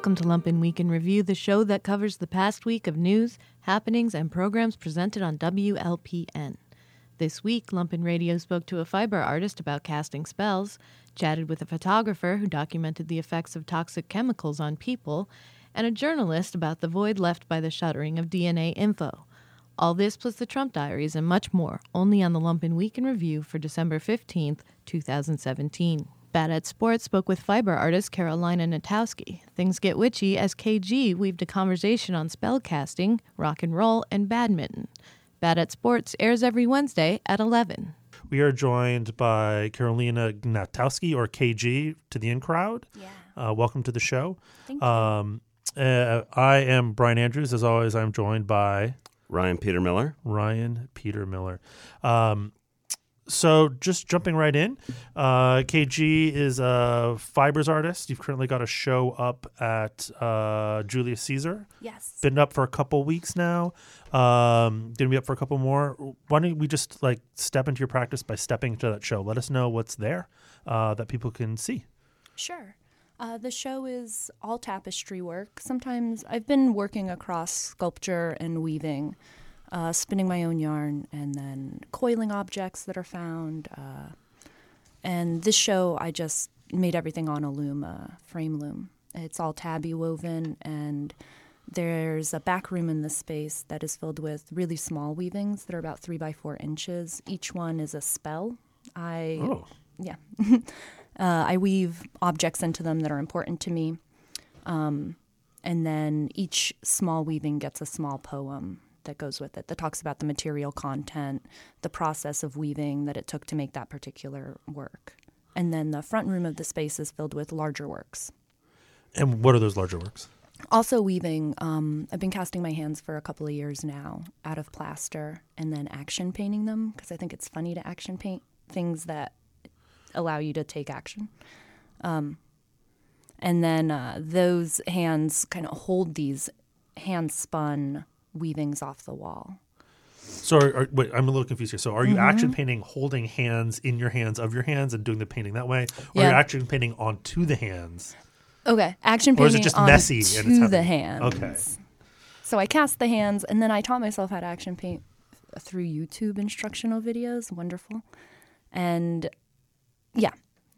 Welcome to Lumpen Week in Review, the show that covers the past week of news, happenings, and programs presented on WLPN. This week, Lumpen Radio spoke to a fiber artist about casting spells, chatted with a photographer who documented the effects of toxic chemicals on people, and a journalist about the void left by the shuttering of DNA info. All this plus the Trump diaries and much more, only on the Lumpen Week in Review for December 15th, 2017. Bad at Sports spoke with fiber artist Karolina Gnatowski. Things get witchy as KG weaved a conversation on spellcasting, rock and roll, and badminton. Bad at Sports airs every Wednesday at 11. We are joined by Karolina Gnatowski, or KG, to the in crowd. Yeah. Uh, welcome to the show. Thank you. Um, uh, I am Brian Andrews. As always, I'm joined by Ryan Peter Miller. Ryan Peter Miller. Um, so just jumping right in, uh, KG is a fibers artist. You've currently got a show up at uh, Julius Caesar. yes. Been up for a couple weeks now. Um, gonna be up for a couple more. Why don't we just like step into your practice by stepping into that show? Let us know what's there uh, that people can see. Sure. Uh, the show is all tapestry work. Sometimes I've been working across sculpture and weaving, uh, spinning my own yarn, and then coiling objects that are found. Uh, and this show, I just made everything on a loom, a frame loom. It's all tabby woven, and there's a back room in the space that is filled with really small weavings that are about three by four inches. Each one is a spell. I Oh, yeah. uh, I weave objects into them that are important to me. Um, and then each small weaving gets a small poem that goes with it that talks about the material content, the process of weaving that it took to make that particular work. And then the front room of the space is filled with larger works. and what are those larger works? Also, weaving, um, I've been casting my hands for a couple of years now out of plaster and then action painting them because I think it's funny to action paint things that allow you to take action. Um, and then uh, those hands kind of hold these hand spun weavings off the wall. So, are, are, wait, I'm a little confused here. So, are you Mm-hmm. action painting, holding hands in your hands of your hands, and doing the painting that way, or are Yeah. you action painting onto the hands? Okay, action painting. Or is it just on messy and it's to the hands. Okay. So I cast the hands, and then I taught myself how to action paint through YouTube instructional videos. Wonderful, and yeah,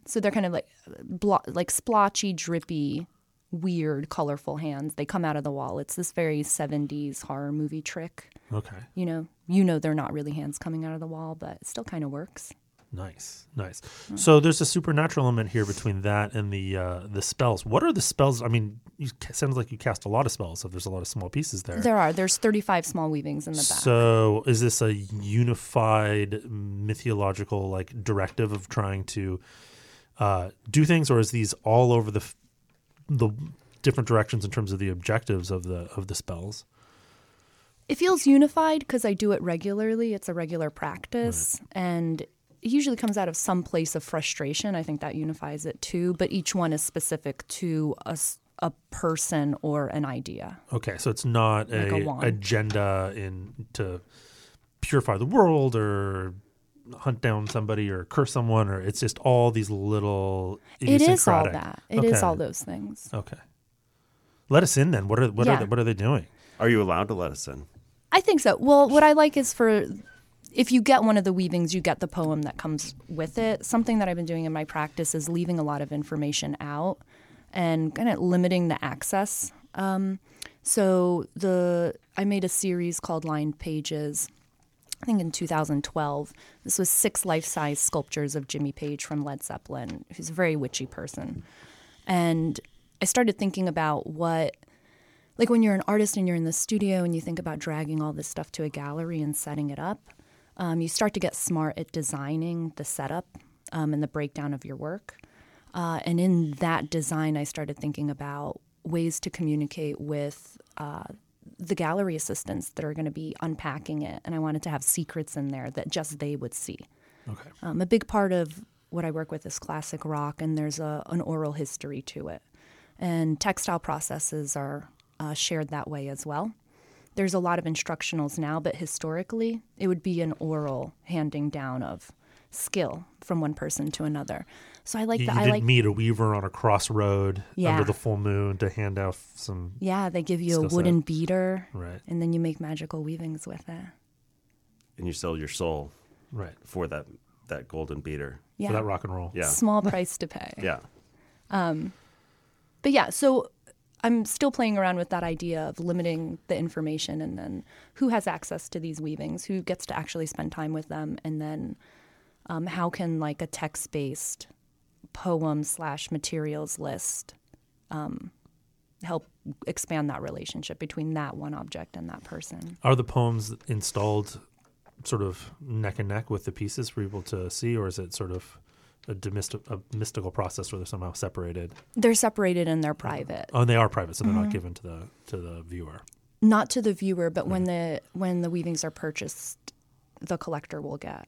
so they're kind of like blo- like splotchy, drippy, weird, colorful hands. They come out of the wall. It's this very '70s horror movie trick. Okay, You know, you know they're not really hands coming out of the wall, but it still kind of works. nice, nice. Mm. So, there's a supernatural element here between that and the uh, the spells. What are the spells? I mean, you ca- sounds like you cast a lot of spells. So, there's a lot of small pieces there. There are there's 35 small weavings in the back. So, is this a unified mythological like directive of trying to uh, do things, or is these all over the f- the different directions in terms of the objectives of the of the spells? It feels unified because I do it regularly. It's a regular practice, and it usually comes out of some place of frustration. I think that unifies it too. But each one is specific to a a person or an idea. Okay, so it's not Like a a, agenda in to purify the world or hunt down somebody or curse someone, or it's just all these little. It is all that. It is Okay. all those things. Okay, let us in then. What are what are they, what are they doing? Are you allowed to let us in? I think so. Well, what I like is for if you get one of the weavings, you get the poem that comes with it. Something that I've been doing in my practice is leaving a lot of information out and kind of limiting the access. Um, so the I made a series called Lined Pages. I think in 2012. This was six life-size sculptures of Jimmy Page from Led Zeppelin, who's a very witchy person. And I started thinking about what like when you're an artist and you're in the studio and you think about dragging all this stuff to a gallery and setting it up, um, you start to get smart at designing the setup um, and the breakdown of your work. Uh, and in that design, I started thinking about ways to communicate with uh, the gallery assistants that are going to be unpacking it. And I wanted to have secrets in there that just they would see. Okay, Um, a big part of what I work with is classic rock, and there's a, an oral history to it. And textile processes are uh, shared that way as well. There's a lot of instructionals now, but historically, it would be an oral handing down of skill from one person to another. So I like You, that. you I didn't like meet a weaver on a crossroad Yeah. under the full moon to hand out some yeah, they give you a Skill set. wooden beater right, and then you make magical weavings with it. And you sell your soul right for that that golden beater. Yeah. for that rock and roll. Yeah. Small price to pay. Yeah. Um, But yeah, so I'm still playing around with that idea of limiting the information and then who has access to these weavings, who gets to actually spend time with them, and then um, how can like a text based poem slash materials list um, help expand that relationship between that one object and that person. Are the poems installed sort of neck and neck with the pieces for people to see, or is it sort of a, a mystical process where they're somehow separated? They're separated and they're private. Oh, and they are private, so they're Mm-hmm. not given to the to the viewer. Not to the viewer, but when the when the weavings are purchased, the collector will get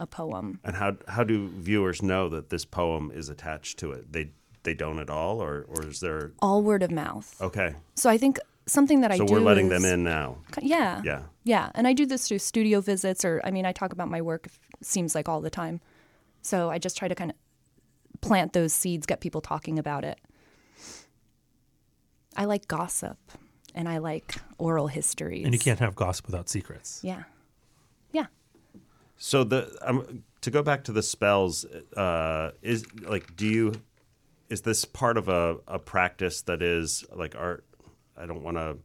a poem. And how how do viewers know that this poem is attached to it? They they don't at all, or or is there? All word of mouth. Okay, So I think something that I so do we're letting is- them in now. Yeah. Yeah. Yeah. And I do this through studio visits or I mean I talk about my work seems like all the time. So I just try to kind of plant those seeds, get people talking about it. I like gossip and I like oral histories. And you can't have gossip without secrets. Yeah. Yeah. So the um, to go back to the spells uh, is like do you is this part of a, a practice that is like art? I don't want to.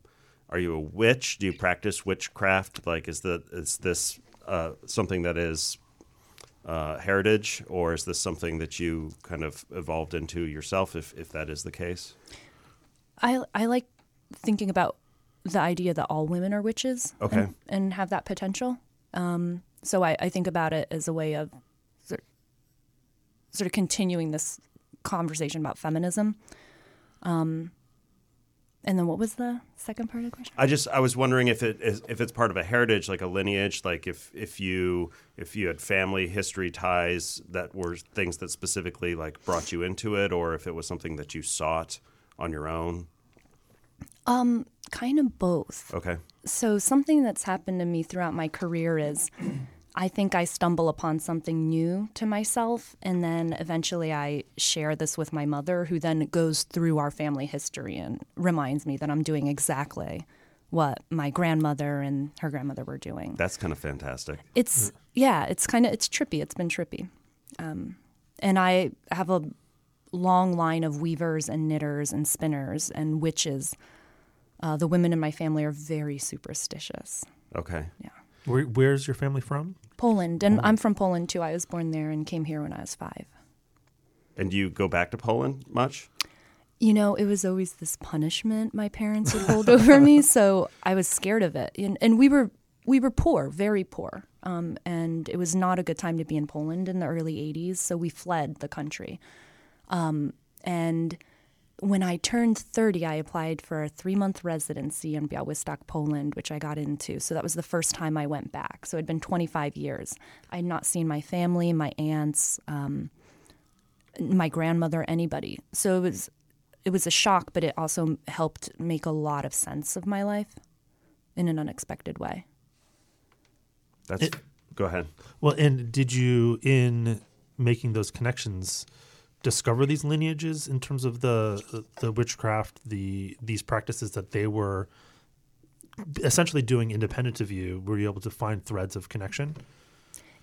Are you a witch? Do you practice witchcraft? Like is the is this uh, something that is uh, heritage, or is this something that you kind of evolved into yourself? If if that is the case, I I like thinking about the idea that all women are witches Okay. and, and have that potential. Um, so I, I think about it as a way of sort, sort of continuing this conversation about feminism. Um, and then what was the second part of the question? I just I was wondering if it is if it's part of a heritage, like a lineage, like if if you if you had family history ties that were things that specifically like brought you into it, or if it was something that you sought on your own. Um, Kind of both. Okay. So, something that's happened to me throughout my career is I think I stumble upon something new to myself, and then eventually I share this with my mother, who then goes through our family history and reminds me that I'm doing exactly what my grandmother and her grandmother were doing. That's kind of fantastic. It's, yeah, it's kind of, it's trippy. It's been trippy. Um, and I have a long line of weavers and knitters and spinners and witches. Uh, the women in my family are very superstitious. Okay. Yeah. Where, where's your family from? Poland, and I'm from Poland too. I was born there and came here when I was five. And do you go back to Poland much? You know, it was always this punishment my parents would hold over me, so I was scared of it. And, and we were we were poor, very poor, um, and it was not a good time to be in Poland in the early '80s. So we fled the country. Um, and when I turned 30, I applied for a three month residency in Białystok, Poland, which I got into. So that was the first time I went back. So it had been 25 years. I had not seen my family, my aunts, um, my grandmother, anybody. So it was it was a shock, but it also helped make a lot of sense of my life in an unexpected way. That's It- go ahead. Well, and did you, in making those connections, discover these lineages in terms of the the witchcraft, the these practices that they were essentially doing independent of you? Were you able to find threads of connection?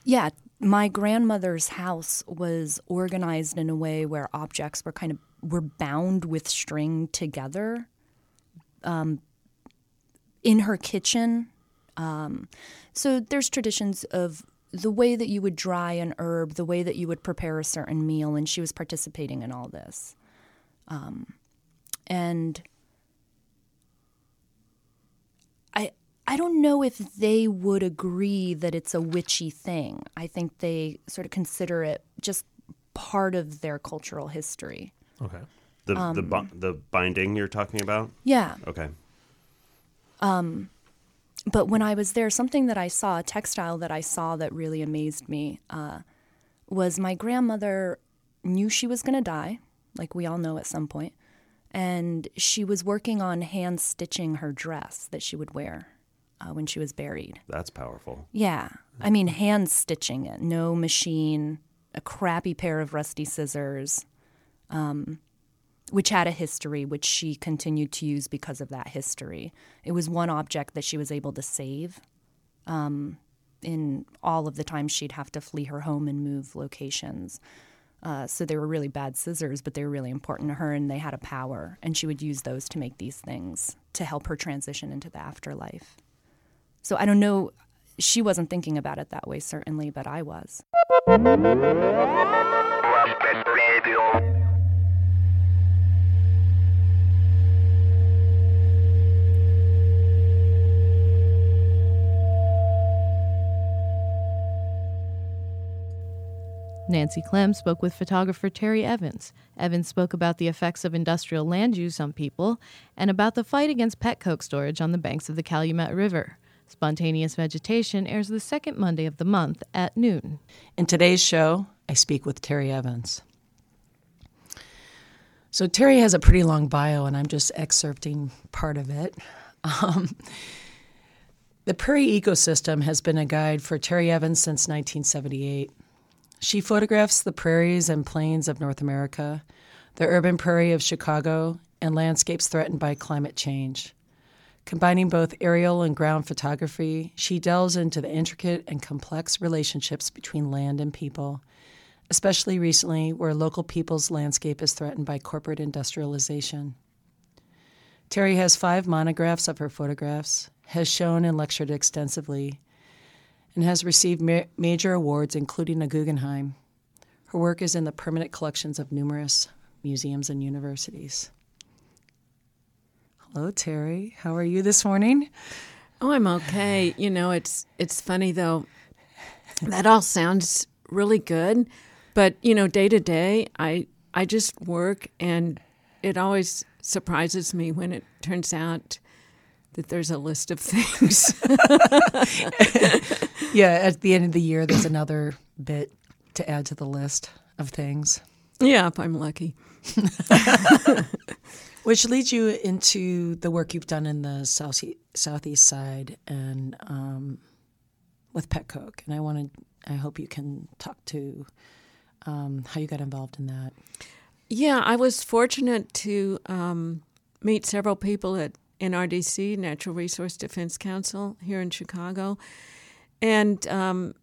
Yeah, my grandmother's house was organized in a way where objects were kind of were bound with string together. Um, in her kitchen, um, so there's traditions of the way that you would dry an herb, the way that you would prepare a certain meal, and she was participating in all this. Um, and I I don't know if they would agree that it's a witchy thing. I think they sort of consider it just part of their cultural history. Okay. The Um, the the binding you're talking about. Yeah. Okay. But when I was there, something that I saw, a textile that I saw that really amazed me, uh, was my grandmother knew she was going to die, like we all know at some point, and she was working on hand stitching her dress that she would wear. uh, when she was buried. That's powerful. Yeah. I mean, hand stitching it, no machine, a crappy pair of rusty scissors, um, which had a history, which she continued to use because of that history. It was one object that she was able to save um, in all of the times she'd have to flee her home and move locations. Uh, so they were really bad scissors, but they were really important to her and they had a power. And she would use those to make these things to help her transition into the afterlife. So I don't know. She wasn't thinking about it that way, certainly, but I was. Nancy Clem spoke with photographer Terry Evans. Evans spoke about the effects of industrial land use on people and about the fight against pet coke storage on the banks of the Calumet River. Spontaneous Vegetation airs the second Monday of the month at noon. In today's show, I speak with Terry Evans. So, Terry has a pretty long bio, and I'm just excerpting part of it. Um, the prairie ecosystem has been a guide for Terry Evans since 1978. She photographs the prairies and plains of North America, the urban prairie of Chicago, and landscapes threatened by climate change. Combining both aerial and ground photography, she delves into the intricate and complex relationships between land and people, especially recently where local people's landscape is threatened by corporate industrialization. Terry has five monographs of her photographs, has shown and lectured extensively, and has received ma- major awards, including a Guggenheim. Her work is in the permanent collections of numerous museums and universities. Hello, Terry. How are you this morning? Oh, I'm okay. You know, it's it's funny though. That all sounds really good, but you know, day to day, I I just work, and it always surprises me when it turns out that there's a list of things. yeah, at the end of the year, there's another bit to add to the list of things. Yeah, if I'm lucky. Which leads you into the work you've done in the south southeast side and um, with Petcoke, and I wanted, I hope you can talk to um, how you got involved in that. Yeah, I was fortunate to um, meet several people at NRDC, Natural Resource Defense Council, here in Chicago, and um,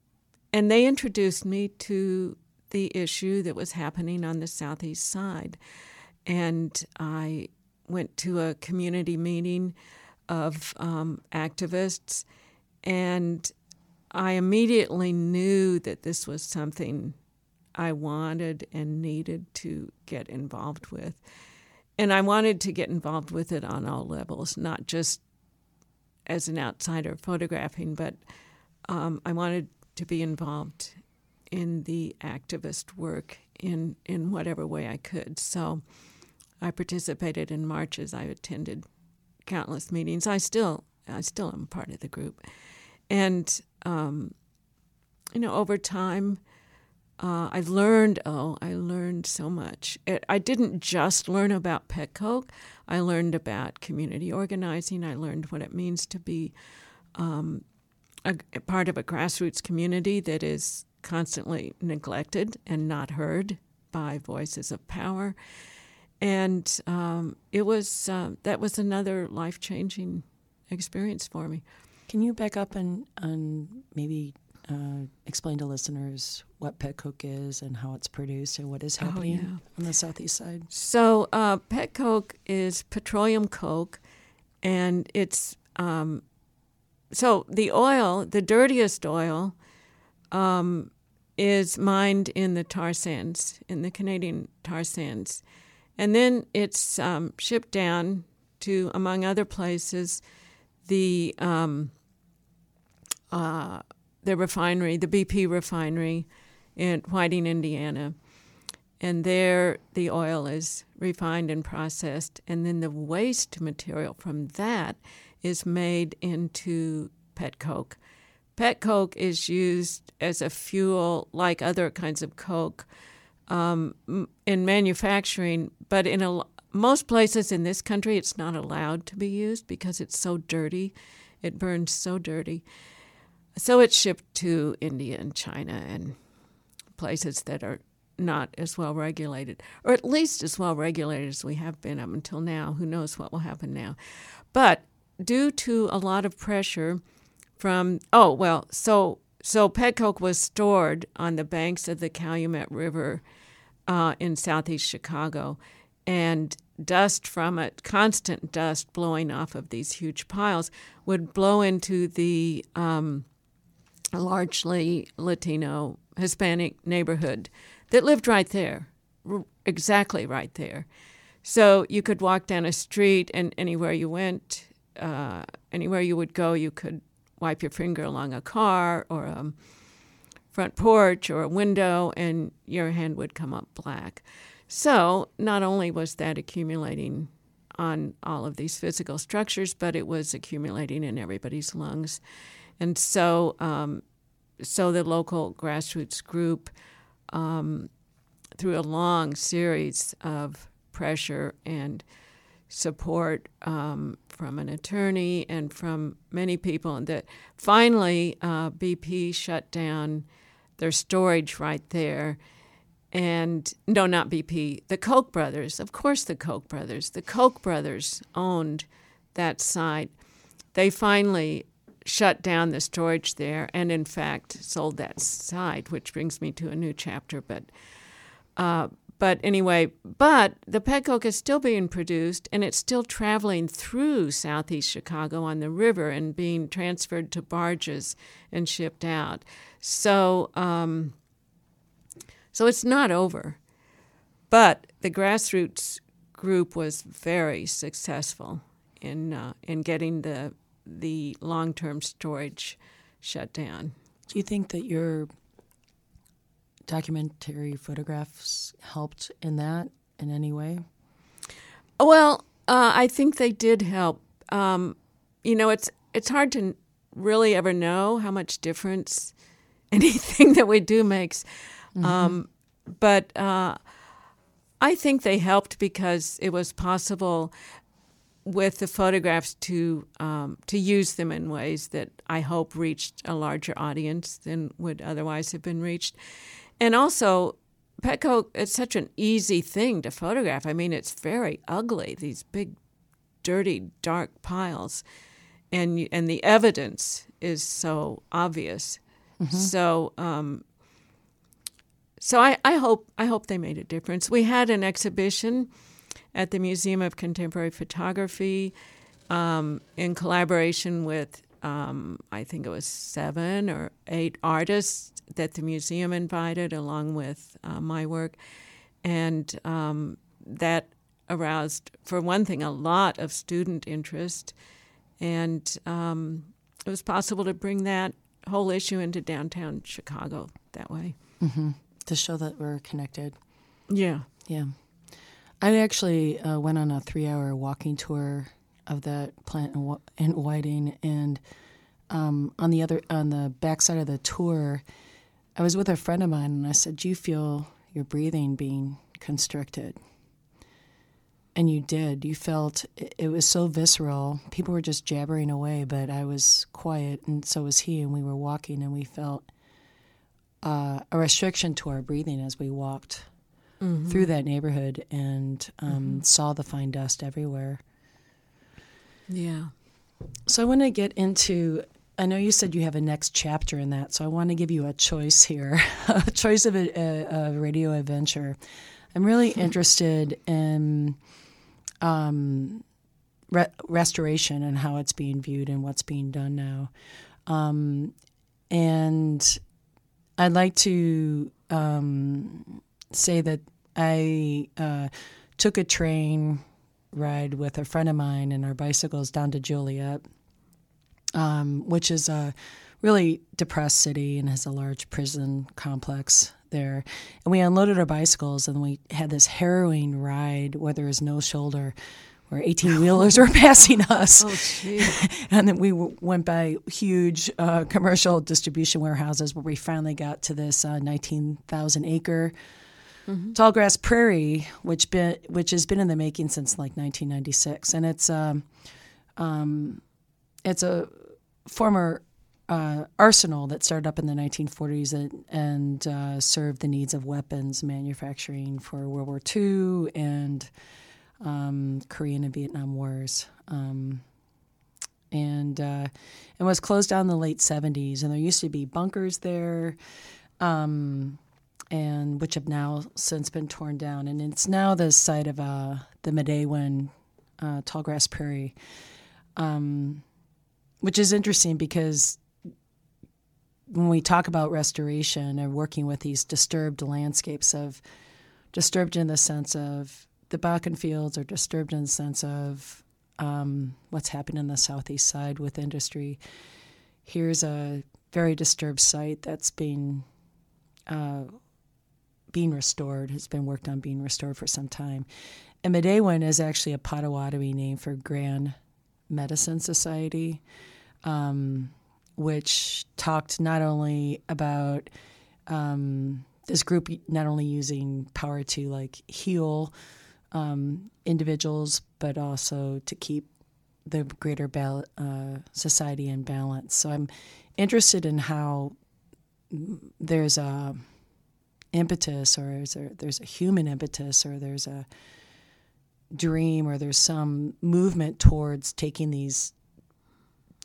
and they introduced me to the issue that was happening on the southeast side, and I went to a community meeting of um, activists, and I immediately knew that this was something I wanted and needed to get involved with. And I wanted to get involved with it on all levels, not just as an outsider photographing, but um, I wanted to be involved in the activist work in, in whatever way I could. So I participated in marches. I attended countless meetings. I still I still am part of the group, and um, you know over time uh, I learned, oh, I learned so much. It, I didn't just learn about Petcoke. I learned about community organizing. I learned what it means to be um, a, a part of a grassroots community that is constantly neglected and not heard by voices of power. And um, it was uh, that was another life changing experience for me. Can you back up and, and maybe uh, explain to listeners what Petcoke is and how it's produced and what is happening oh, yeah. on the southeast side? So, uh, Petcoke is petroleum coke, and it's um, so the oil, the dirtiest oil, um, is mined in the tar sands, in the Canadian tar sands. And then it's um, shipped down to, among other places, the um, uh, the refinery, the BP refinery in Whiting, Indiana. And there the oil is refined and processed, and then the waste material from that is made into pet coke. Pet coke is used as a fuel like other kinds of coke um, in manufacturing, but in a, most places in this country it's not allowed to be used because it's so dirty It burns so dirty. So it's shipped to India and China and places that are not as well regulated, or at least as well regulated as we have been up until now. Who knows what will happen now? But due to a lot of pressure from, oh, well, so so pet coke was stored on the banks of the Calumet River uh, in southeast Chicago, and dust from it, constant dust blowing off of these huge piles, would blow into the um, largely Latino Hispanic neighborhood that lived right there, exactly right there. So you could walk down a street, and anywhere you went, uh, anywhere you would go, you could wipe your finger along a car or a front porch or a window, and your hand would come up black. So not only was that accumulating on all of these physical structures, but it was accumulating in everybody's lungs. And so, um, so the local grassroots group, um, through a long series of pressure and support um, from an attorney and from many people, and that finally uh, BP shut down their storage right there. And no, not BP, the Koch brothers. Of course, the Koch brothers. The Koch brothers owned that site. They finally shut down the storage there and, in fact, sold that site, which brings me to a new chapter. But uh, but anyway, but the pet coke is still being produced and it's still traveling through southeast Chicago on the river and being transferred to barges and shipped out. So, um, so it's not over. But the grassroots group was very successful in uh, in getting the the long term storage shut down. Do you think that your documentary photographs helped in that in any way? Well, uh, I think they did help. Um, you know, it's it's hard to really ever know how much difference anything that we do makes. Mm-hmm. Um, but uh, I think they helped because it was possible with the photographs to um, to use them in ways that I hope reached a larger audience than would otherwise have been reached. And also, pet coke, it's such an easy thing to photograph. I mean, it's very ugly, these big, dirty, dark piles. And, and the evidence is so obvious. Mm-hmm. So, um, so I, I hope I hope they made a difference. We had an exhibition at the Museum of Contemporary Photography um, in collaboration with um, I think it was seven or eight artists that the museum invited, along with uh, my work, and um, that aroused, for one thing, a lot of student interest, and um, it was possible to bring that whole issue into downtown Chicago that way. Mm-hmm. To show that we're connected. Yeah. Yeah. I actually uh, went on a three-hour walking tour of that plant in, in Whiting, and um, on the other on the backside of the tour, I was with a friend of mine and I said, Do you feel your breathing being constricted? And you did. You felt it was so visceral. People were just jabbering away, but I was quiet, and so was he. And we were walking, and we felt uh, a restriction to our breathing as we walked mm-hmm. through that neighborhood and um, mm-hmm. saw the fine dust everywhere. Yeah. So I want to get into I know you said you have a next chapter in that, so I want to give you a choice here, a choice of a, a, a radio adventure. I'm really interested in um, re- restoration and how it's being viewed and what's being done now. Um, and I'd like to um, say that I uh, took a train ride with a friend of mine and our bicycles down to Joliet um, which is a really depressed city and has a large prison complex there. And we unloaded our bicycles and we had this harrowing ride where there was no shoulder, where 18 wheelers were passing us. Oh, and then we w- went by huge uh, commercial distribution warehouses where we finally got to this uh, 19,000 acre. Mm-hmm. Tall grass prairie, which been which has been in the making since like 1996, and it's um, um, it's a former uh, arsenal that started up in the 1940s and, and uh, served the needs of weapons manufacturing for World War II and um, Korean and Vietnam Wars. Um, and uh, and was closed down in the late 70s. And there used to be bunkers there, um, and which have now since been torn down. And it's now the site of uh, the Midewin uh, Tallgrass Prairie, um, which is interesting because when we talk about restoration and working with these disturbed landscapes of disturbed in the sense of the Bakken fields are disturbed in the sense of um, what's happening in the southeast side with industry. Here's a very disturbed site that's being uh, being restored. Has been worked on being restored for some time. And Midewin is actually a Potawatomi name for Grand Medicine Society, um, which talked not only about um, this group not only using power to like heal um, individuals, but also to keep the greater bal- uh, society in balance. So I'm interested in how there's a impetus, or there's a, there's a human impetus, or there's a dream, or there's some movement towards taking these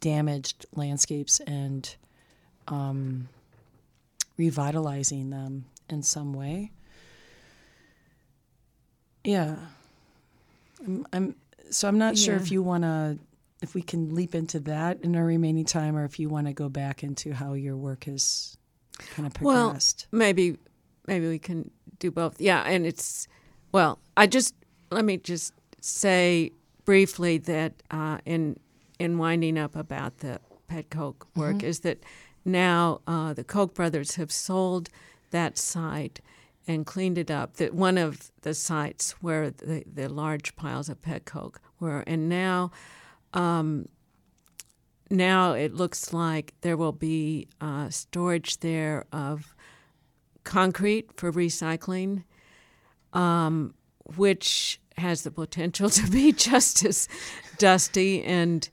damaged landscapes and um, revitalizing them in some way. Yeah. I'm, I'm so I'm not sure if you want to if we can leap into that in our remaining time or if you want to go back into how your work has kind of progressed. Well, maybe maybe we can do both. Yeah, and it's well, I just let me just say briefly that uh, in in winding up about the pet coke work is that now uh, the Koch brothers have sold that site and cleaned it up. That one of the sites where the, the large piles of pet coke were, and now um, now it looks like there will be uh, storage there of concrete for recycling, um, which has the potential to be just as dusty and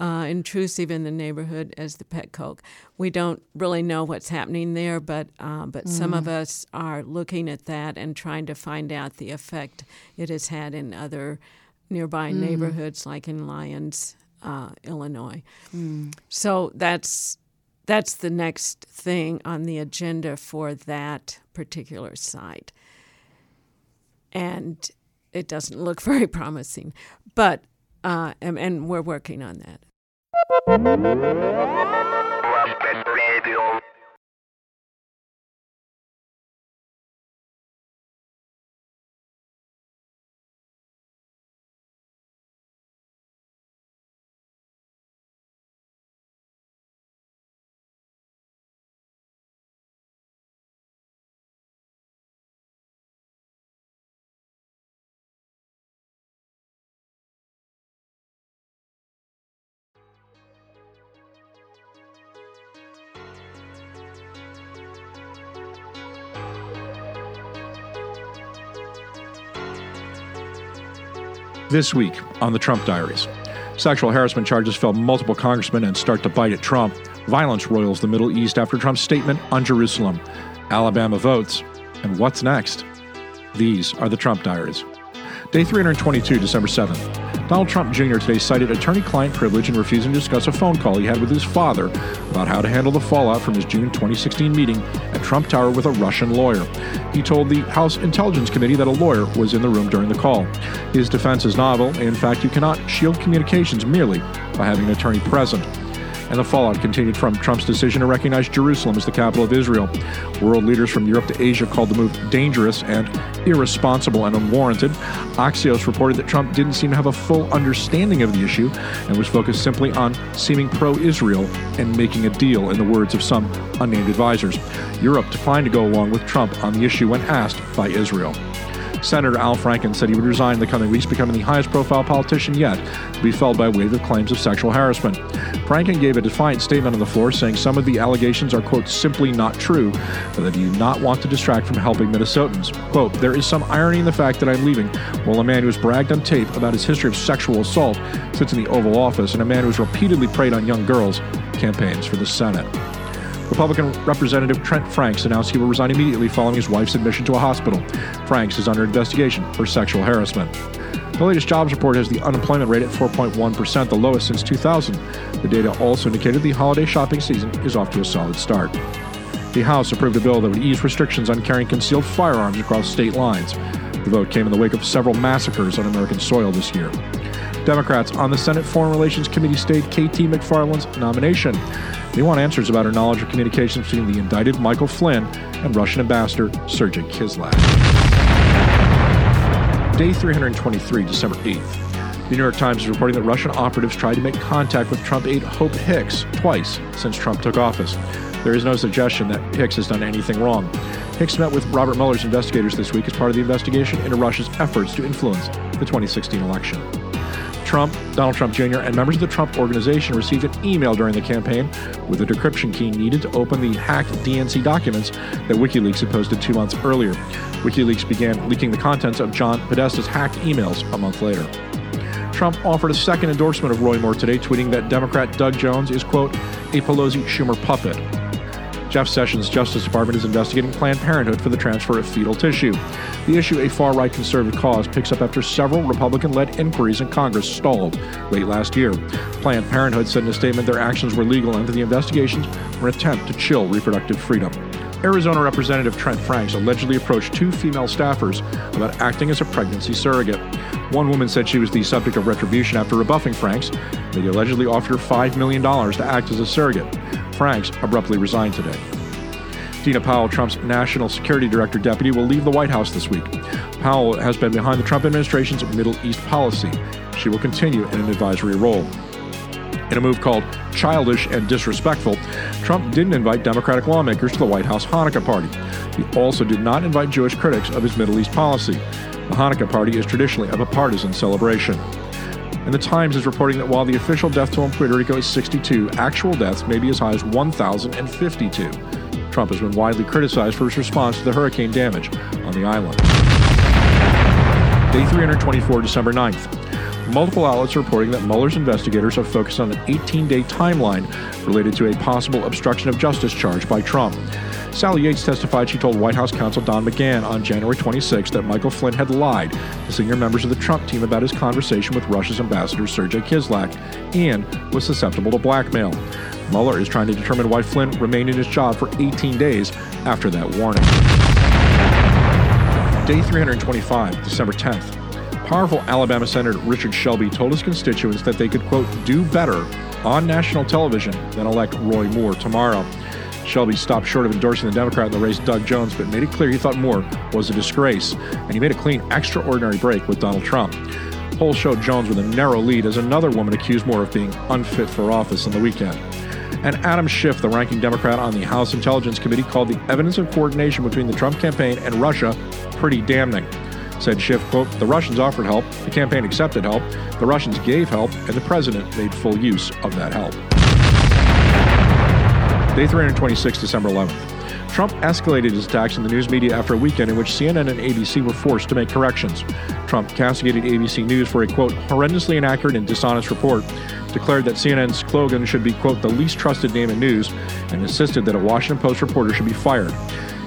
uh, intrusive in the neighborhood as the pet coke. We don't really know what's happening there, but uh, but some of us are looking at that and trying to find out the effect it has had in other nearby neighborhoods, like in Lyons, uh, Illinois. So that's that's the next thing on the agenda for that particular site. And it doesn't look very promising, but uh, and, and we're working on that. This week on the Trump Diaries. Sexual harassment charges fell multiple congressmen and start to bite at Trump. Violence roils the Middle East after Trump's statement on Jerusalem. Alabama votes. And what's next? These are the Trump Diaries. Day 322, December 7th. Donald Trump Jr. today cited attorney client privilege in refusing to discuss a phone call he had with his father about how to handle the fallout from his June 2016 meeting at Trump Tower with a Russian lawyer. He told the House Intelligence Committee that a lawyer was in the room during the call. His defense is novel. In fact, you cannot shield communications merely by having an attorney present and the fallout continued from Trump's decision to recognize Jerusalem as the capital of Israel. World leaders from Europe to Asia called the move dangerous and irresponsible and unwarranted. Axios reported that Trump didn't seem to have a full understanding of the issue and was focused simply on seeming pro Israel and making a deal, in the words of some unnamed advisors. Europe declined to go along with Trump on the issue when asked by Israel. Senator Al Franken said he would resign in the coming weeks, becoming the highest profile politician yet to be felled by wave of claims of sexual harassment. Franken gave a defiant statement on the floor saying some of the allegations are, quote, simply not true, but that he did not want to distract from helping Minnesotans. Quote, there is some irony in the fact that I'm leaving while a man who has bragged on tape about his history of sexual assault sits in the Oval Office and a man who has repeatedly preyed on young girls campaigns for the Senate. Republican Representative Trent Franks announced he will resign immediately following his wife's admission to a hospital. Franks is under investigation for sexual harassment. The latest jobs report has the unemployment rate at 4.1%, the lowest since 2000. The data also indicated the holiday shopping season is off to a solid start. The House approved a bill that would ease restrictions on carrying concealed firearms across state lines. The vote came in the wake of several massacres on American soil this year. Democrats on the Senate Foreign Relations Committee stayed KT McFarland's nomination. They want answers about her knowledge of communications between the indicted Michael Flynn and Russian ambassador Sergei Kislyak. Day 323, December 8th. The New York Times is reporting that Russian operatives tried to make contact with Trump aide Hope Hicks twice since Trump took office. There is no suggestion that Hicks has done anything wrong. Hicks met with Robert Mueller's investigators this week as part of the investigation into Russia's efforts to influence the 2016 election. Trump, Donald Trump Jr., and members of the Trump Organization received an email during the campaign with the decryption key needed to open the hacked DNC documents that WikiLeaks had posted two months earlier. WikiLeaks began leaking the contents of John Podesta's hacked emails a month later. Trump offered a second endorsement of Roy Moore today, tweeting that Democrat Doug Jones is, quote, a Pelosi Schumer puppet. Jeff Sessions' Justice Department is investigating Planned Parenthood for the transfer of fetal tissue. The issue, a far right conservative cause, picks up after several Republican led inquiries in Congress stalled late last year. Planned Parenthood said in a statement their actions were legal and that the investigations were an attempt to chill reproductive freedom. Arizona Representative Trent Franks allegedly approached two female staffers about acting as a pregnancy surrogate. One woman said she was the subject of retribution after rebuffing Franks. They allegedly offered her $5 million to act as a surrogate. Franks abruptly resigned today. Dina Powell, Trump's national security director deputy, will leave the White House this week. Powell has been behind the Trump administration's Middle East policy. She will continue in an advisory role. In a move called childish and disrespectful, Trump didn't invite Democratic lawmakers to the White House Hanukkah party. He also did not invite Jewish critics of his Middle East policy. The Hanukkah party is traditionally a bipartisan celebration. And the Times is reporting that while the official death toll in Puerto Rico is 62, actual deaths may be as high as 1,052. Trump has been widely criticized for his response to the hurricane damage on the island. Day 324, December 9th. Multiple outlets are reporting that Mueller's investigators have focused on an 18 day timeline related to a possible obstruction of justice charge by Trump. Sally Yates testified she told White House counsel Don McGahn on January 26 that Michael Flynn had lied to senior members of the Trump team about his conversation with Russia's ambassador Sergei Kislyak and was susceptible to blackmail. Mueller is trying to determine why Flynn remained in his job for 18 days after that warning. Day 325, December 10th. Powerful Alabama Senator Richard Shelby told his constituents that they could, quote, do better on national television than elect Roy Moore tomorrow. Shelby stopped short of endorsing the Democrat in the race, Doug Jones, but made it clear he thought Moore was a disgrace, and he made a clean, extraordinary break with Donald Trump. Polls showed Jones with a narrow lead as another woman accused Moore of being unfit for office on the weekend. And Adam Schiff, the ranking Democrat on the House Intelligence Committee, called the evidence of coordination between the Trump campaign and Russia pretty damning. Said Schiff, quote, the Russians offered help, the campaign accepted help, the Russians gave help, and the president made full use of that help. Day 326, December 11th. Trump escalated his attacks in the news media after a weekend in which CNN and ABC were forced to make corrections. Trump castigated ABC News for a, quote, horrendously inaccurate and dishonest report, declared that CNN's slogan should be, quote, the least trusted name in news, and insisted that a Washington Post reporter should be fired.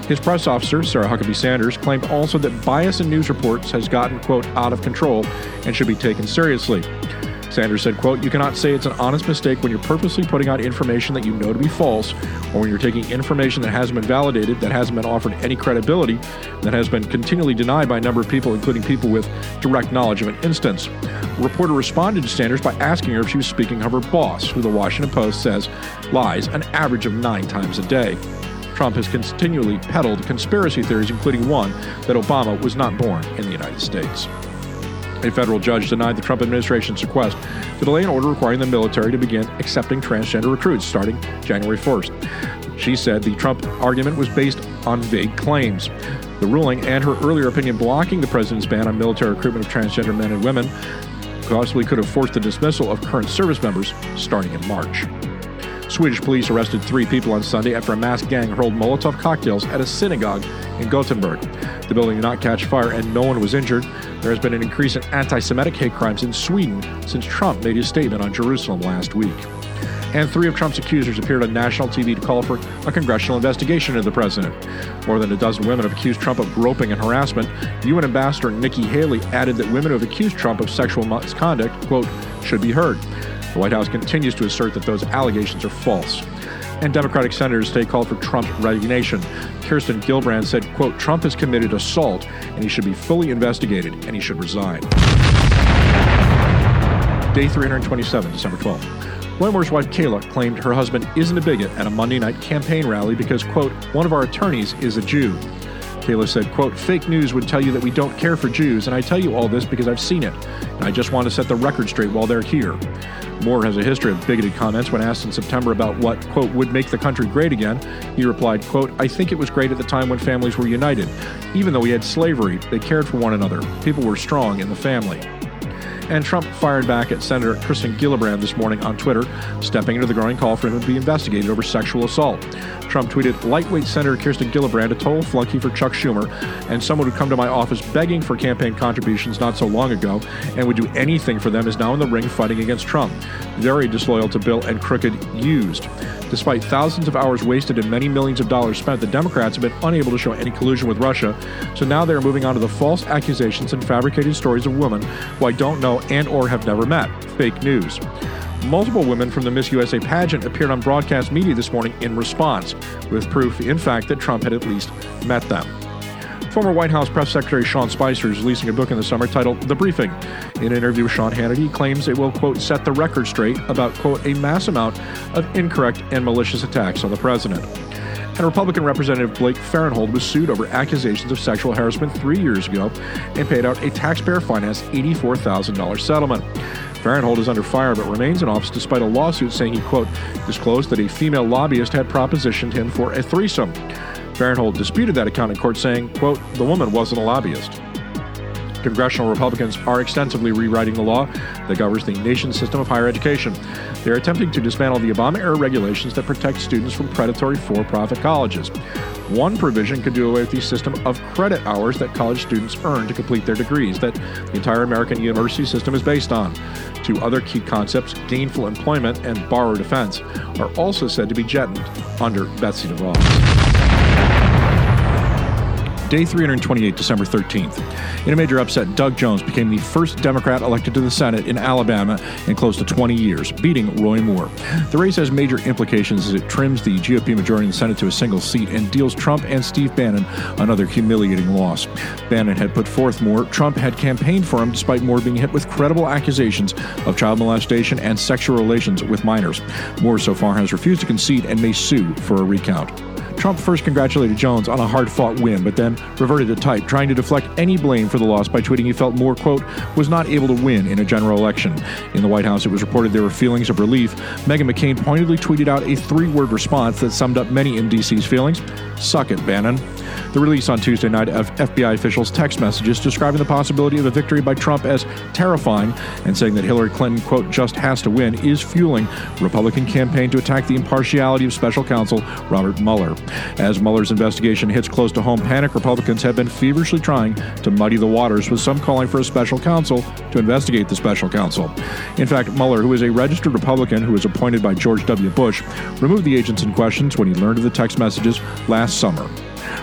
His press officer, Sarah Huckabee Sanders, claimed also that bias in news reports has gotten, quote, out of control and should be taken seriously. Sanders said, quote, You cannot say it's an honest mistake when you're purposely putting out information that you know to be false, or when you're taking information that hasn't been validated, that hasn't been offered any credibility, that has been continually denied by a number of people, including people with direct knowledge of an instance. A reporter responded to Sanders by asking her if she was speaking of her boss, who the Washington Post says lies an average of nine times a day. Trump has continually peddled conspiracy theories, including one that Obama was not born in the United States. A federal judge denied the Trump administration's request to delay an order requiring the military to begin accepting transgender recruits starting January 1st. She said the Trump argument was based on vague claims. The ruling and her earlier opinion blocking the president's ban on military recruitment of transgender men and women possibly could have forced the dismissal of current service members starting in March. Swedish police arrested three people on Sunday after a masked gang hurled Molotov cocktails at a synagogue in Gothenburg. The building did not catch fire and no one was injured. There has been an increase in anti Semitic hate crimes in Sweden since Trump made his statement on Jerusalem last week. And three of Trump's accusers appeared on national TV to call for a congressional investigation into the president. More than a dozen women have accused Trump of groping and harassment. UN Ambassador Nikki Haley added that women who have accused Trump of sexual misconduct, quote, should be heard. The White House continues to assert that those allegations are false. And Democratic senators today called for Trump's resignation. Kirsten Gillibrand said, quote, Trump has committed assault and he should be fully investigated and he should resign. Day 327, December 12th. Roy wife Kayla claimed her husband isn't a bigot at a Monday night campaign rally because, quote, one of our attorneys is a Jew. Kayla said, quote, fake news would tell you that we don't care for Jews, and I tell you all this because I've seen it, and I just want to set the record straight while they're here. Moore has a history of bigoted comments when asked in September about what, quote, would make the country great again. He replied, quote, I think it was great at the time when families were united. Even though we had slavery, they cared for one another. People were strong in the family. And Trump fired back at Senator Kirsten Gillibrand this morning on Twitter, stepping into the growing call for him to be investigated over sexual assault. Trump tweeted, Lightweight Senator Kirsten Gillibrand, a total flunky for Chuck Schumer, and someone who'd come to my office begging for campaign contributions not so long ago and would do anything for them is now in the ring fighting against Trump. Very disloyal to Bill and crooked used. Despite thousands of hours wasted and many millions of dollars spent, the Democrats have been unable to show any collusion with Russia. So now they are moving on to the false accusations and fabricated stories of women who I don't know and or have never met. Fake news. Multiple women from the Miss USA pageant appeared on broadcast media this morning in response, with proof, in fact, that Trump had at least met them. Former White House Press Secretary Sean Spicer is releasing a book in the summer titled The Briefing. In an interview with Sean Hannity, he claims it will, quote, set the record straight about, quote, a mass amount of incorrect and malicious attacks on the president. And Republican Representative Blake Farenthold was sued over accusations of sexual harassment three years ago and paid out a taxpayer financed $84,000 settlement. Farenthold is under fire but remains in office despite a lawsuit saying he, quote, disclosed that a female lobbyist had propositioned him for a threesome. Farenthold disputed that account in court, saying, quote, the woman wasn't a lobbyist. Congressional Republicans are extensively rewriting the law that governs the nation's system of higher education. They are attempting to dismantle the Obama era regulations that protect students from predatory for profit colleges. One provision could do away with the system of credit hours that college students earn to complete their degrees, that the entire American university system is based on. Two other key concepts, gainful employment and borrower defense, are also said to be jettisoned under Betsy DeVos. Day 328, December 13th. In a major upset, Doug Jones became the first Democrat elected to the Senate in Alabama in close to 20 years, beating Roy Moore. The race has major implications as it trims the GOP majority in the Senate to a single seat and deals Trump and Steve Bannon another humiliating loss. Bannon had put forth Moore. Trump had campaigned for him despite Moore being hit with credible accusations of child molestation and sexual relations with minors. Moore so far has refused to concede and may sue for a recount. Trump first congratulated Jones on a hard fought win, but then reverted to type, trying to deflect any blame for the loss by tweeting he felt Moore, quote, was not able to win in a general election. In the White House, it was reported there were feelings of relief. Meghan McCain pointedly tweeted out a three word response that summed up many in D.C.'s feelings Suck it, Bannon. The release on Tuesday night of FBI officials' text messages describing the possibility of a victory by Trump as terrifying and saying that Hillary Clinton, quote, just has to win is fueling Republican campaign to attack the impartiality of special counsel Robert Mueller. As Mueller's investigation hits close to home, panic Republicans have been feverishly trying to muddy the waters, with some calling for a special counsel to investigate the special counsel. In fact, Mueller, who is a registered Republican who was appointed by George W. Bush, removed the agents in questions when he learned of the text messages last summer.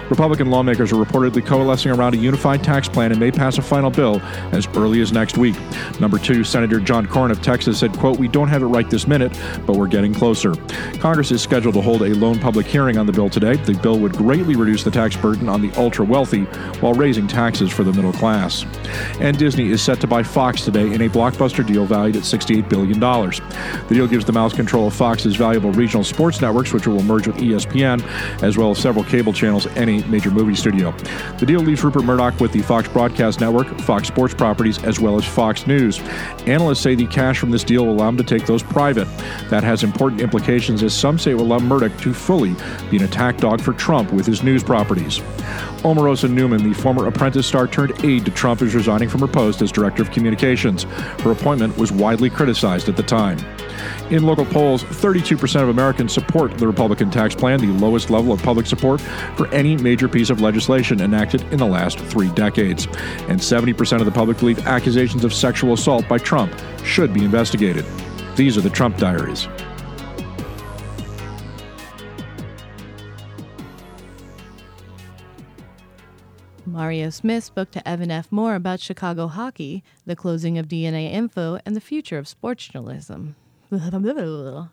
Republican lawmakers are reportedly coalescing around a unified tax plan and may pass a final bill as early as next week. Number two, Senator John Cornyn of Texas said, quote, We don't have it right this minute, but we're getting closer. Congress is scheduled to hold a lone public hearing on the bill today. The bill would greatly reduce the tax burden on the ultra wealthy while raising taxes for the middle class. And Disney is set to buy Fox today in a blockbuster deal valued at $68 billion. The deal gives the mouse control of Fox's valuable regional sports networks, which will merge with ESPN, as well as several cable channels and a major movie studio. The deal leaves Rupert Murdoch with the Fox Broadcast Network, Fox Sports properties, as well as Fox News. Analysts say the cash from this deal will allow him to take those private. That has important implications, as some say it will allow Murdoch to fully be an attack dog for Trump with his news properties. Omarosa Newman, the former Apprentice star turned aide to Trump, is resigning from her post as Director of Communications. Her appointment was widely criticized at the time. In local polls, 32% of Americans support the Republican tax plan, the lowest level of public support for any major piece of legislation enacted in the last three decades. And 70% of the public believe accusations of sexual assault by Trump should be investigated. These are the Trump Diaries. Mario Smith spoke to Evan F. Moore about Chicago hockey, the closing of DNA Info, and the future of sports journalism.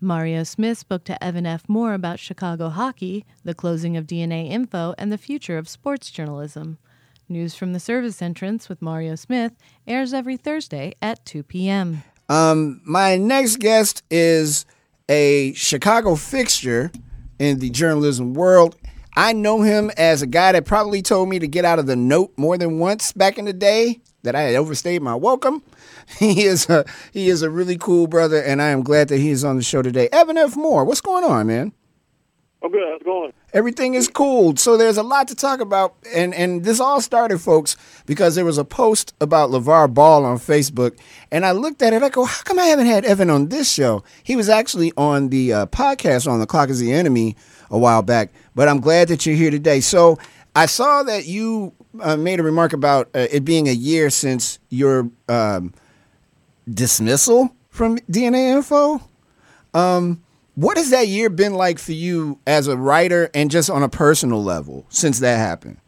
Mario Smith spoke to Evan F. Moore about Chicago hockey, the closing of DNA Info, and the future of sports journalism. News from the service entrance with Mario Smith airs every Thursday at 2 p.m. Um, my next guest is a Chicago fixture in the journalism world. I know him as a guy that probably told me to get out of the note more than once back in the day that I had overstayed my welcome. He is a he is a really cool brother, and I am glad that he is on the show today. Evan F. Moore, what's going on, man? I'm good. How's it going? Everything is cool. So there's a lot to talk about, and and this all started, folks, because there was a post about LeVar Ball on Facebook, and I looked at it. I go, how come I haven't had Evan on this show? He was actually on the uh, podcast on the Clock is the Enemy a while back, but I'm glad that you're here today. So I saw that you uh, made a remark about uh, it being a year since your um, dismissal from DNA Info. Um, what has that year been like for you as a writer and just on a personal level since that happened?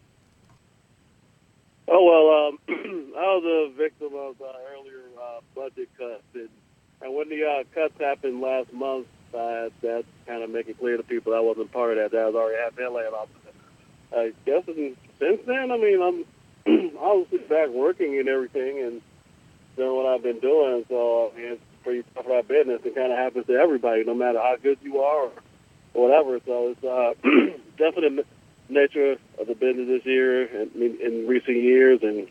Oh well, um, I was a victim of uh, earlier uh, budget cuts, and, and when the uh, cuts happened last month, uh, that kind of make it clear to people I wasn't part of that. That I was already been laid. I guess since then, I mean, I'm obviously back working and everything, and doing what I've been doing. So it's pretty tough for our business. It kind of happens to everybody, no matter how good you are or whatever. So it's uh, definitely the nature of the business this year and in, in recent years. And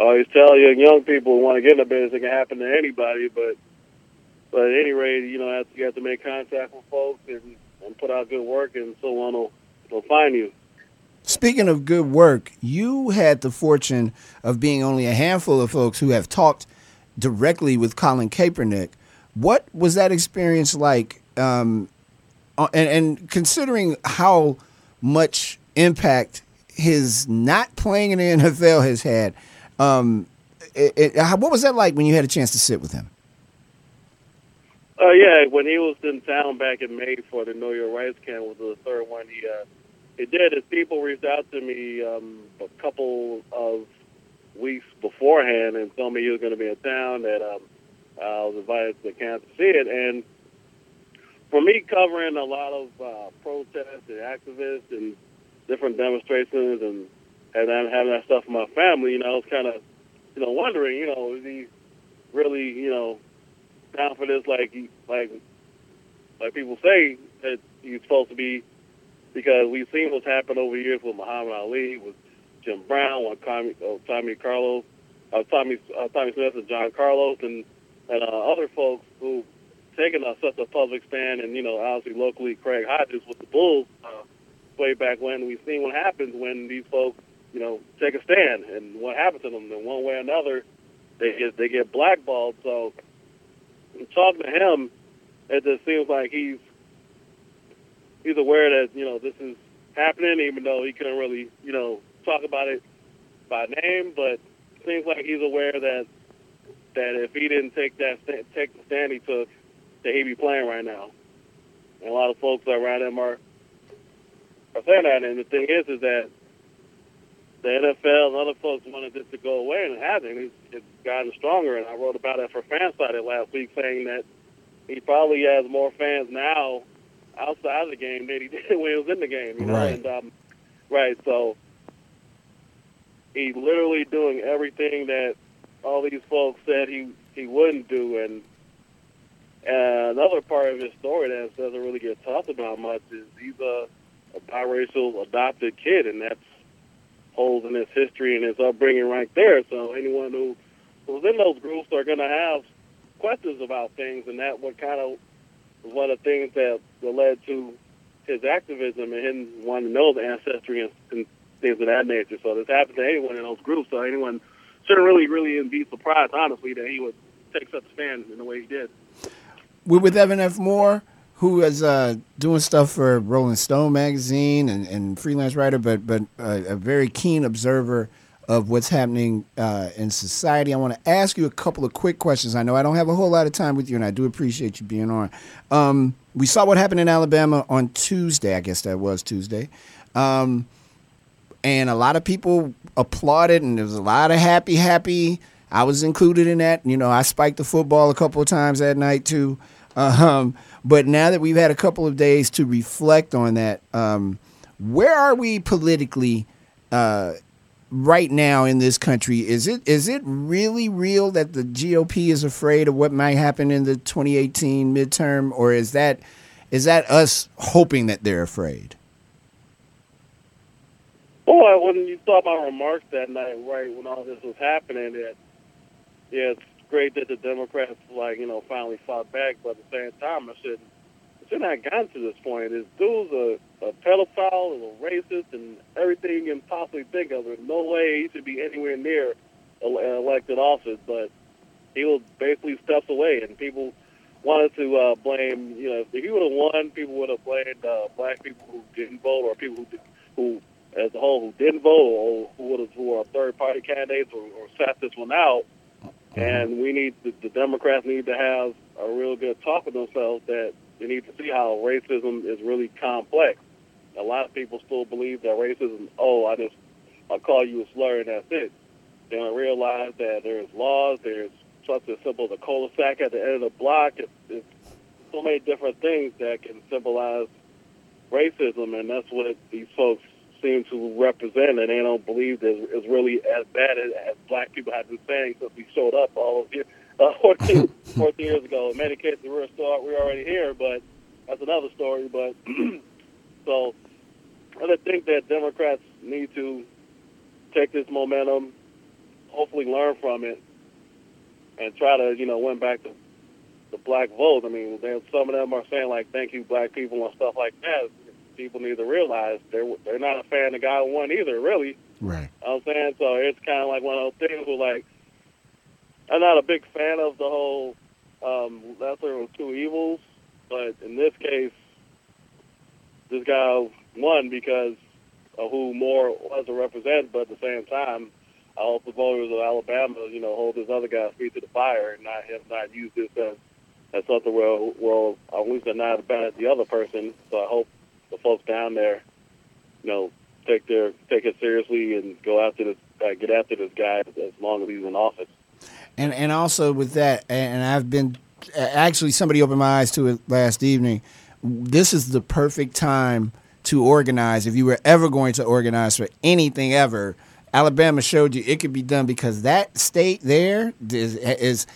I always tell young young people who want to get in the business, it can happen to anybody. But but at any rate, you know, you have to make contact with folks and, and put out good work, and someone will, will find you. Speaking of good work, you had the fortune of being only a handful of folks who have talked directly with Colin Kaepernick. What was that experience like? Um, uh, and, and considering how much impact his not playing in the NFL has had, um, it, it, what was that like when you had a chance to sit with him? Uh, yeah, when he was in town back in May for the Know Your Rights camp was the third one. He uh, it did. His people reached out to me um, a couple of weeks beforehand and told me he was going to be in town. That um, I was invited to the camp to see it, and for me, covering a lot of uh, protests and activists and different demonstrations, and and then having that stuff in my family, you know, I was kind of, you know, wondering, you know, is he really, you know, down for this? Like, like, like people say that he's supposed to be because we've seen what's happened over years with Muhammad Ali, with Jim Brown, with Tommy, uh, Tommy Carlos, uh, Tommy uh, Tommie Smith, and John Carlos, and and uh, other folks who taken a, such a public stand, and you know, obviously locally, Craig Hodges with the Bulls uh, way back when. We've seen what happens when these folks, you know, take a stand, and what happens to them. In one way or another, they get they get blackballed. So, talking to him, it just seems like he's he's aware that you know this is happening, even though he couldn't really you know talk about it by name. But it seems like he's aware that that if he didn't take that take the stand he took, that he'd be playing right now. And a lot of folks around him are are saying that. And the thing is, is that the NFL and other folks wanted this to go away, and it hasn't. It's, it's gotten stronger. And I wrote about it for Fansided last week, saying that he probably has more fans now outside of the game than he did when he was in the game. You know, Right. and um, right. So he's literally doing everything that all these folks said he he wouldn't do, and and another part of his story that doesn't really get talked about much is he's a, a biracial adopted kid, and that's holes in his history and his upbringing right there. So anyone who was in those groups are going to have questions about things, and that what kind of one of the things that, led to his activism and him wanting to know the ancestry and, and things of that nature. So this happens to anyone in those groups. So anyone shouldn't really, really be surprised, honestly, that he would take such a stand in the way he did. We're with Evan F. Moore, who is uh, doing stuff for Rolling Stone magazine and, and freelance writer, but but uh, a very keen observer of what's happening uh, in society. I want to ask you a couple of quick questions. I know I don't have a whole lot of time with you, and I do appreciate you being on. Um, we saw what happened in Alabama on Tuesday. I guess that was Tuesday. Um, and a lot of people applauded, and there was a lot of happy, happy. I was included in that. You know, I spiked the football a couple of times that night too. Um, but now that we've had a couple of days to reflect on that, um, where are we politically uh, right now in this country? Is it is it really real that the GOP is afraid of what might happen in the 2018 midterm, or is that is that us hoping that they're afraid? Well, when you saw my remarks that night, right when all this was happening, yeah, it's great that the Democrats like you know finally fought back, but at the same time, I said it should not have gotten to this point. This dude's a, a pedophile, a racist, and everything you can possibly think of. There's no way he should be anywhere near elected office, but he was basically steps away, and people wanted to uh, blame. You know, if he would have won, people would have blamed uh, black people who didn't vote, or people who who as a whole who didn't vote, or who would who are third party candidates, or, or sat this one out. Mm-hmm. And we need the, the Democrats need to have a real good talk with themselves that they need to see how racism is really complex. A lot of people still believe that racism, oh, I just I call you a slur and that's it. They don't realize that there's laws, there's something as simple as cul-de-sac at the end of the block. It's, it's so many different things that can symbolize racism, and that's what these folks seem to represent, and they don't believe that it's really as bad as, as black people have been saying since we showed up all of year, uh, 14, 14 years ago. In many cases, we're still we're already here, but that's another story. But so I think that Democrats need to take this momentum, hopefully learn from it, and try to you know win back the the black vote. I mean, they, some of them are saying like "thank you, black people" and stuff like that people need to realize they're they're not a fan of guy one either, really. Right. You know what I'm saying? So it's kind of like one of those things where, like, I'm not a big fan of the whole um, lesser of two evils, but in this case, this guy won because of who Moore was to represent, but at the same time, I hope the voters of Alabama, you know, hold this other guy's feet to the fire and not have not use this as, as something where, well, at least they're not bad at the other person. So I hope the folks down there, you know, take their take it seriously and go after this, uh, get after this guy as long as he's in office. And and also with that, and I've been actually somebody opened my eyes to it last evening. This is the perfect time to organize. If you were ever going to organize for anything ever, Alabama showed you it could be done because that state there is, is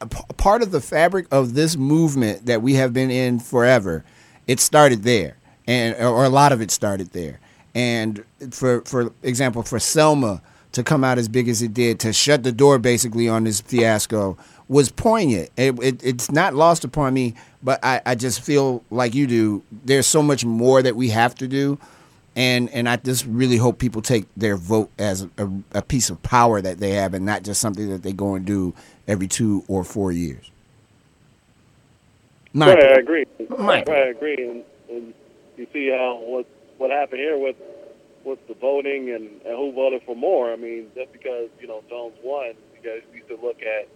a part of the fabric of this movement that we have been in forever. It started there and or a lot of it started there. And for for example, for Selma to come out as big as it did, to shut the door basically on this fiasco was poignant. It, it, it's not lost upon me, but I, I just feel like you do. There's so much more that we have to do. And, and I just really hope people take their vote as a, a piece of power that they have and not just something that they go and do every two or four years. My right, I agree. Right, I agree. And, and you see how what what happened here with with the voting and, and who voted for Moore. I mean, just because you know Jones won, you guys need to look at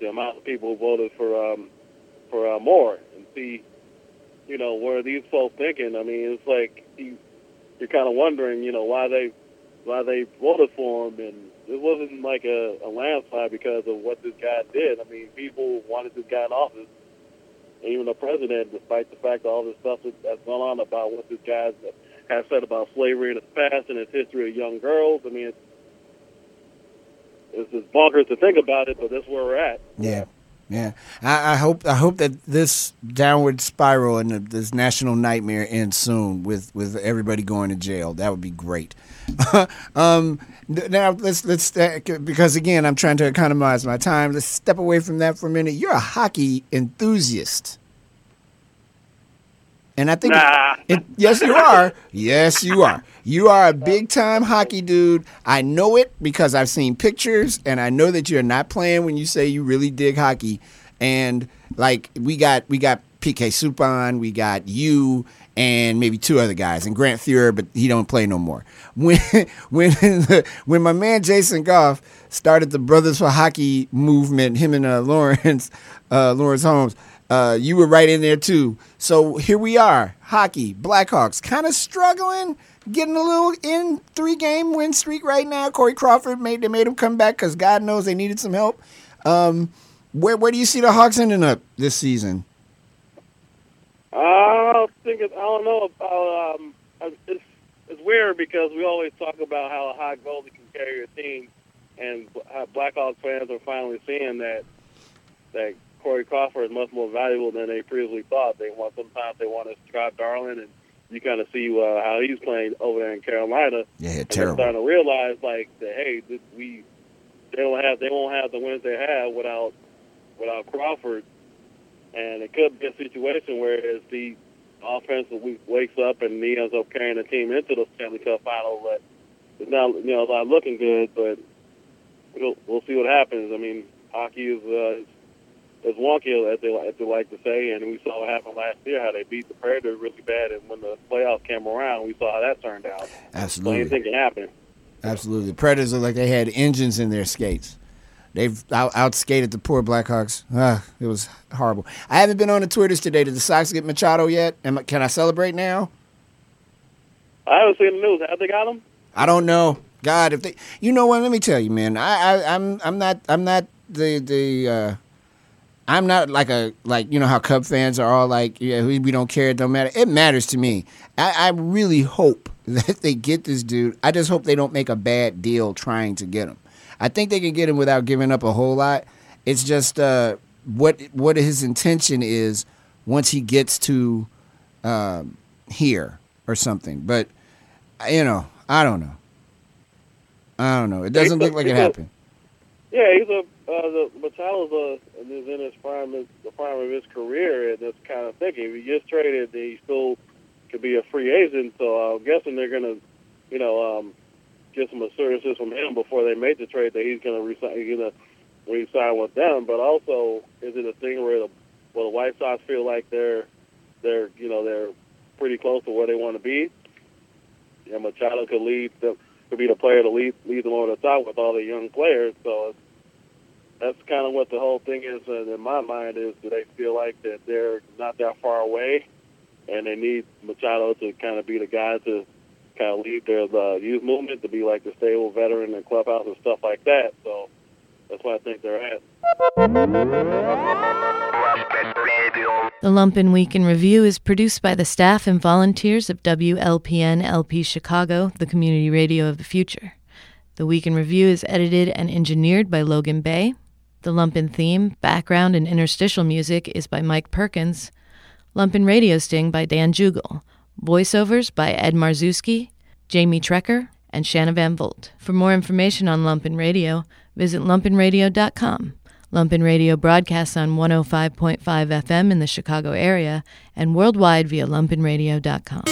the amount of people who voted for um, for uh, Moore and see, you know, where these folks thinking. I mean, it's like you, you're kind of wondering, you know, why they why they voted for him, and it wasn't like a, a landslide because of what this guy did. I mean, people wanted this guy in office even the president, despite the fact all this stuff that's gone on about what this guy has said about slavery in his past and his history of young girls. I mean, it's, it's just bonkers to think about it, but that's where we're at. Yeah. Yeah, I, I, hope I hope that this downward spiral and this national nightmare ends soon with, with everybody going to jail. That would be great. um, now let's let's uh, because again I'm trying to economize my time. Let's step away from that for a minute. You're a hockey enthusiast. And I think, Nah. it, yes, you are. Yes, you are. You are a big time hockey dude. I know it because I've seen pictures, and I know that you're not playing when you say you really dig hockey. And like we got we got PK Subban, we got you, and maybe two other guys, and Grant Fuhr, but he don't play no more. When when when my man Jason Goff started the Brothers for Hockey movement, him and uh, Lawrence uh, Lawrence Holmes, uh, you were right in there too. So here we are, hockey, Blackhawks, kind of struggling, getting a little in three game win streak right now. Corey Crawford made they made him come back because God knows they needed some help. Um, where where do you see the Hawks ending up this season? I don't think it, I don't know about um, it's it's weird because we always talk about how a hot goalie can carry your team, and Blackhawks fans are finally seeing that that Corey Crawford is much more valuable than they previously thought. They want sometimes they want to Scott Darling, and you kind of see uh, how he's playing over there in Carolina. Yeah, And they're terrible. starting to realize like that. Hey, this, we they don't have they won't have the wins they have without without Crawford, and it could be a situation where it's the offense wakes up and he ends up carrying the team into the Stanley Cup final. But it's not you know not looking good. But we'll we'll see what happens. I mean, hockey is uh, is wonky as they as they like to say, and we saw what happened last year how they beat the Predators really bad, and when the playoffs came around, we saw how that turned out. Absolutely, So Absolutely. anything can happen. Absolutely. Predators look like they had engines in their skates. They've out, outskated the poor Blackhawks. Ah, it was horrible. I haven't been on the Twitters today. Did the Sox get Machado yet? Am, I- can I celebrate now? I haven't seen the news. Have they got him? I don't know. God, if they, you know what? Let me tell you, man. I, I I'm, I'm not, I'm not the, the, uh, I'm not like a, like you know how Cub fans are all like, yeah, we, we don't care. It don't matter. It matters to me. I, I really hope that they get this dude. I just hope they don't make a bad deal trying to get him. I think they can get him without giving up a whole lot. It's just uh, what what his intention is once he gets to um, here or something. But you know, I don't know. I don't know. It doesn't look like it happened. Yeah, he's a uh, the Machado's a is in his prime the prime of his career, and that's kind of thinking. If he gets traded, he still could be a free agent. So I'm guessing they're gonna, you know, um, get some assurances from him before they make the trade that he's gonna resign, he's gonna re-sign with them. But also, is it a thing where the well the White Sox feel like they're they're you know they're pretty close to where they want to be, and Machado could lead them could be the player to lead lead them over the top with all the young players. So it's, that's kind of what the whole thing is uh, in my mind is do they feel like that they're not that far away and they need Machado to kind of be the guy to kind of lead their uh, youth movement to be like the stable veteran in clubhouse and stuff like that. So that's why I think they're at. The Lumpen Week in Review is produced by the staff and volunteers of WLPN LP Chicago, the community radio of the future. The Week in Review is edited and engineered by Logan Bay. The Lumpen theme, background, and interstitial music is by Mike Perkins. Lumpen Radio Sting by Dan Jugel. Voiceovers by Ed Marzewski, Jamie Trecker, and Shanna Van Volt. For more information on Lumpen Radio, visit lumpenradio.com. Lumpen Radio broadcasts on 105.5 FM in the Chicago area and worldwide via lumpenradio.com.